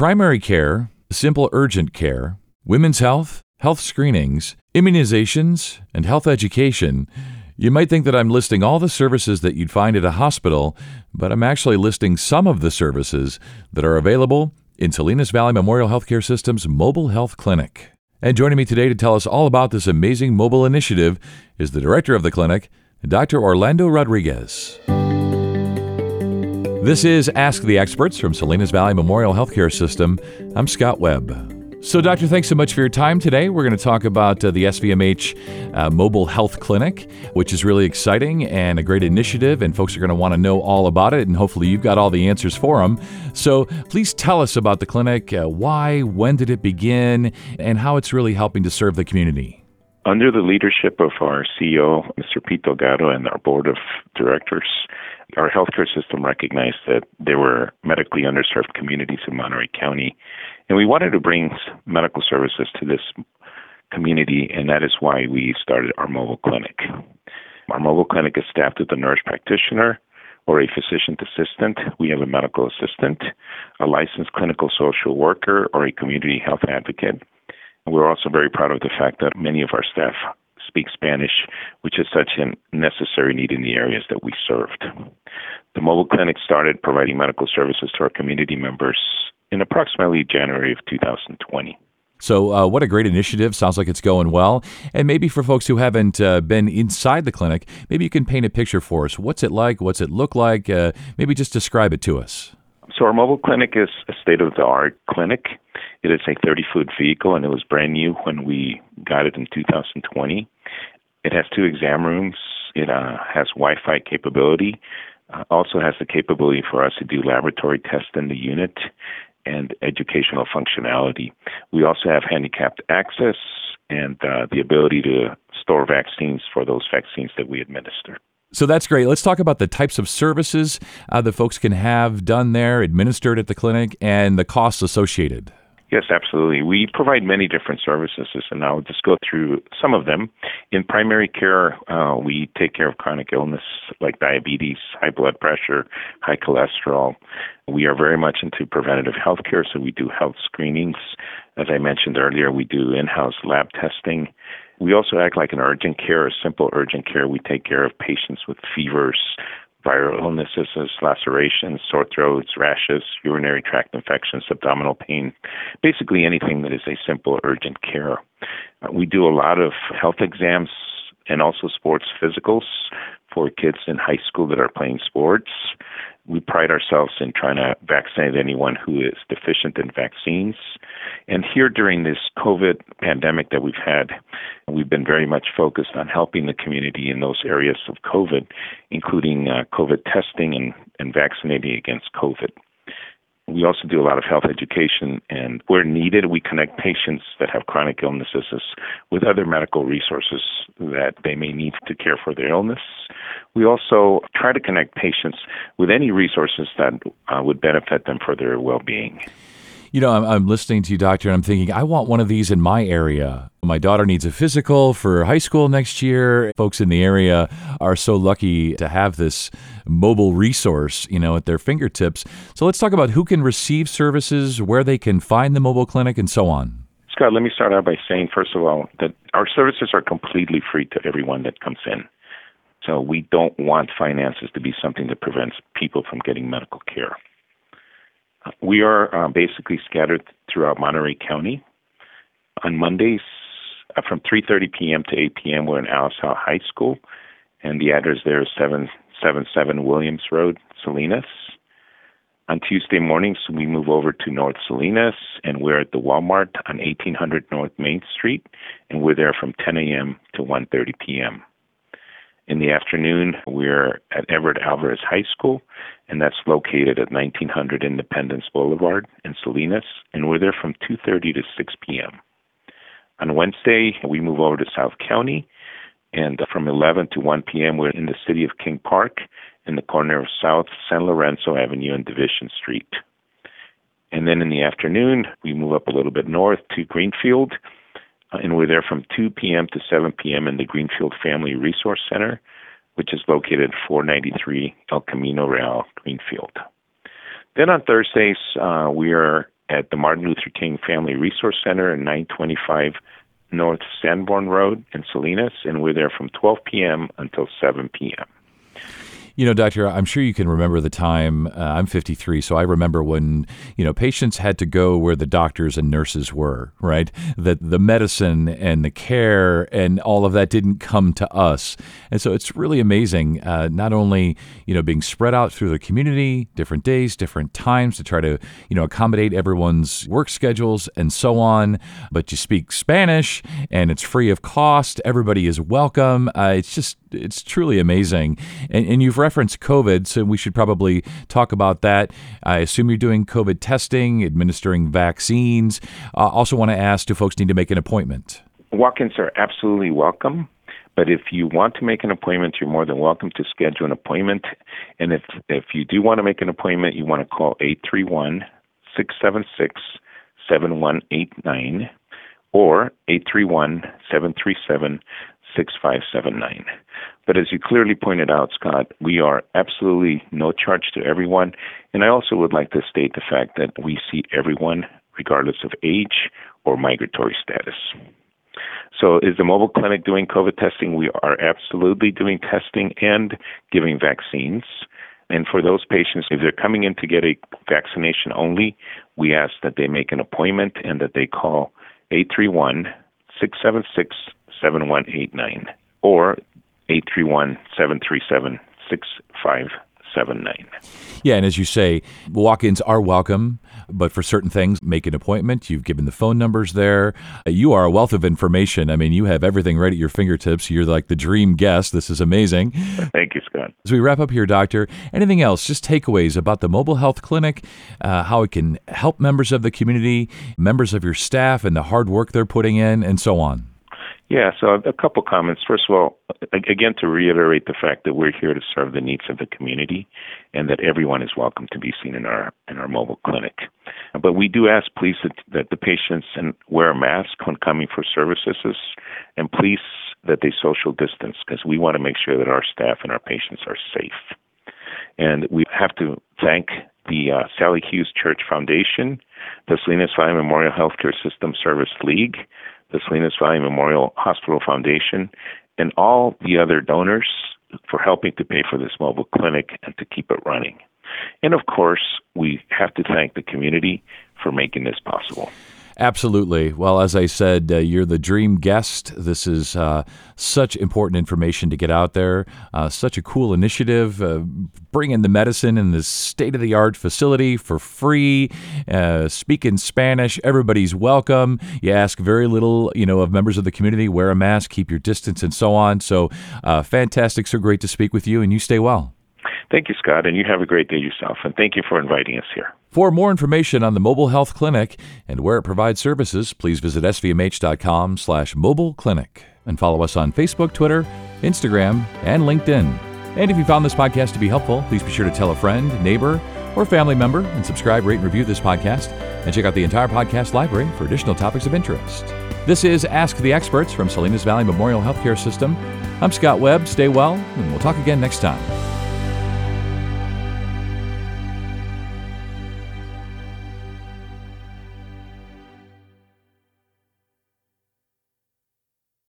primary care, simple urgent care, women's health, health screenings, immunizations, and health education, you might think that I'm listing all the services that you'd find at a hospital, but I'm actually listing some of the services that are available in Salinas Valley Memorial Healthcare System's Mobile Health Clinic. And joining me today to tell us all about this amazing mobile initiative is the director of the clinic, Dr. Orlando Rodriguez. This is Ask the Experts from Salinas Valley Memorial Healthcare System. I'm Scott Webb. So, Doctor, thanks so much for your time today. We're going to talk about uh, the SVMH uh, Mobile Health Clinic, which is really exciting and a great initiative, and folks are going to want to know all about it, and hopefully you've got all the answers for them. So, please tell us about the clinic uh, why, when did it begin, and how it's really helping to serve the community. Under the leadership of our CEO, Mr. Pete Delgado, and our board of directors, our healthcare system recognized that there were medically underserved communities in Monterey County and we wanted to bring medical services to this community, and that is why we started our mobile clinic. Our mobile clinic is staffed with a nurse practitioner or a physician assistant. We have a medical assistant, a licensed clinical social worker, or a community health advocate. We're also very proud of the fact that many of our staff speak Spanish, which is such a necessary need in the areas that we served. The mobile clinic started providing medical services to our community members in approximately January of 2020. So, uh, what a great initiative. Sounds like it's going well. And maybe for folks who haven't uh, been inside the clinic, maybe you can paint a picture for us. What's it like? What's it look like? Uh, maybe just describe it to us. So, our mobile clinic is a state of the art clinic. It is a 30 foot vehicle, and it was brand new when we got it in 2020. It has two exam rooms, it uh, has Wi Fi capability. Uh, also has the capability for us to do laboratory tests in the unit and educational functionality. We also have handicapped access and uh, the ability to store vaccines for those vaccines that we administer. So that's great. Let's talk about the types of services uh, that folks can have done there, administered at the clinic, and the costs associated. Yes, absolutely. We provide many different services, and I'll just go through some of them. In primary care, uh, we take care of chronic illness like diabetes, high blood pressure, high cholesterol. We are very much into preventative health care, so we do health screenings. As I mentioned earlier, we do in house lab testing. We also act like an urgent care, simple urgent care. We take care of patients with fevers, viral illnesses as lacerations, sore throats, rashes, urinary tract infections, abdominal pain, basically anything that is a simple urgent care. Uh, we do a lot of health exams and also sports physicals for kids in high school that are playing sports. We pride ourselves in trying to vaccinate anyone who is deficient in vaccines. And here during this COVID pandemic that we've had, we've been very much focused on helping the community in those areas of COVID, including uh, COVID testing and, and vaccinating against COVID. We also do a lot of health education, and where needed, we connect patients that have chronic illnesses with other medical resources that they may need to care for their illness. We also try to connect patients with any resources that uh, would benefit them for their well being. You know, I'm, I'm, listening to you, doctor, and I'm thinking, I want one of these in my area. My daughter needs a physical for high school next year. Folks in the area are so lucky to have this mobile resource, you know, at their fingertips. So let's talk about who can receive services, where they can find the mobile clinic, and so on. Scott, let me start out by saying, first of all, that our services are completely free to everyone that comes in. So we don't want finances to be something that prevents people from getting medical care. We are uh, basically scattered throughout Monterey County. On Mondays, uh, from 3:30 p.m. to 8 p.m., we're in Alisal High School, and the address there is 777 Williams Road, Salinas. On Tuesday mornings, we move over to North Salinas, and we're at the Walmart on 1800 North Main Street, and we're there from 10 a.m. to 1:30 p.m. In the afternoon, we're at Everett Alvarez High School, and that's located at 1900 Independence Boulevard in Salinas, and we're there from 2:30 to 6 p.m. On Wednesday, we move over to South County, and from 11 to 1 p.m., we're in the city of King Park, in the corner of South San Lorenzo Avenue and Division Street. And then in the afternoon, we move up a little bit north to Greenfield, and we're there from 2 p.m. to 7 p.m. in the Greenfield Family Resource Center, which is located 493 El Camino Real, Greenfield. Then on Thursdays, uh, we are at the Martin Luther King Family Resource Center in 925 North Sanborn Road in Salinas, and we're there from 12 p.m. until 7 p.m. You know, doctor, I'm sure you can remember the time. Uh, I'm 53, so I remember when you know patients had to go where the doctors and nurses were. Right, that the medicine and the care and all of that didn't come to us, and so it's really amazing. Uh, not only you know being spread out through the community, different days, different times to try to you know accommodate everyone's work schedules and so on, but you speak Spanish and it's free of cost. Everybody is welcome. Uh, it's just it's truly amazing. And, and, you've referenced COVID, so we should probably talk about that. I assume you're doing COVID testing, administering vaccines. Uh, also, want to ask do folks need to make an appointment? Walk ins are absolutely welcome. But if you want to make an appointment, you're more than welcome to schedule an appointment. And if, if you do want to make an appointment, you want to call 831 676 7189 or 831 737 6579. But as you clearly pointed out, Scott, we are absolutely no charge to everyone. And I also would like to state the fact that we see everyone regardless of age or migratory status. So, is the mobile clinic doing COVID testing? We are absolutely doing testing and giving vaccines. And for those patients, if they're coming in to get a vaccination only, we ask that they make an appointment and that they call 831 676 7189 or 831 737 6579. Yeah, and as you say, walk ins are welcome, but for certain things, make an appointment. You've given the phone numbers there. You are a wealth of information. I mean, you have everything right at your fingertips. You're like the dream guest. This is amazing. Thank you, Scott. As we wrap up here, Doctor, anything else, just takeaways about the mobile health clinic, uh, how it can help members of the community, members of your staff, and the hard work they're putting in, and so on? Yeah, so a couple comments. First of all, again, to reiterate the fact that we're here to serve the needs of the community, and that everyone is welcome to be seen in our in our mobile clinic. But we do ask, please, that, that the patients wear a mask when coming for services, and please that they social distance because we want to make sure that our staff and our patients are safe. And we have to thank the uh, Sally Hughes Church Foundation, the Salinas Valley Memorial Healthcare System Service League, the Salinas Valley Memorial Hospital Foundation, and all the other donors for helping to pay for this mobile clinic and to keep it running. And of course, we have to thank the community for making this possible. Absolutely. Well, as I said, uh, you're the dream guest. This is uh, such important information to get out there. Uh, such a cool initiative. Uh, bringing the medicine in this state of the art facility for free. Uh, speak in Spanish. Everybody's welcome. You ask very little, you know, of members of the community. Wear a mask, keep your distance, and so on. So, uh, fantastic. So great to speak with you, and you stay well. Thank you, Scott, and you have a great day yourself. And thank you for inviting us here. For more information on the Mobile Health Clinic and where it provides services, please visit svmh.com slash mobile clinic and follow us on Facebook, Twitter, Instagram, and LinkedIn. And if you found this podcast to be helpful, please be sure to tell a friend, neighbor, or family member and subscribe, rate, and review this podcast. And check out the entire podcast library for additional topics of interest. This is Ask the Experts from Salinas Valley Memorial Healthcare System. I'm Scott Webb. Stay well, and we'll talk again next time.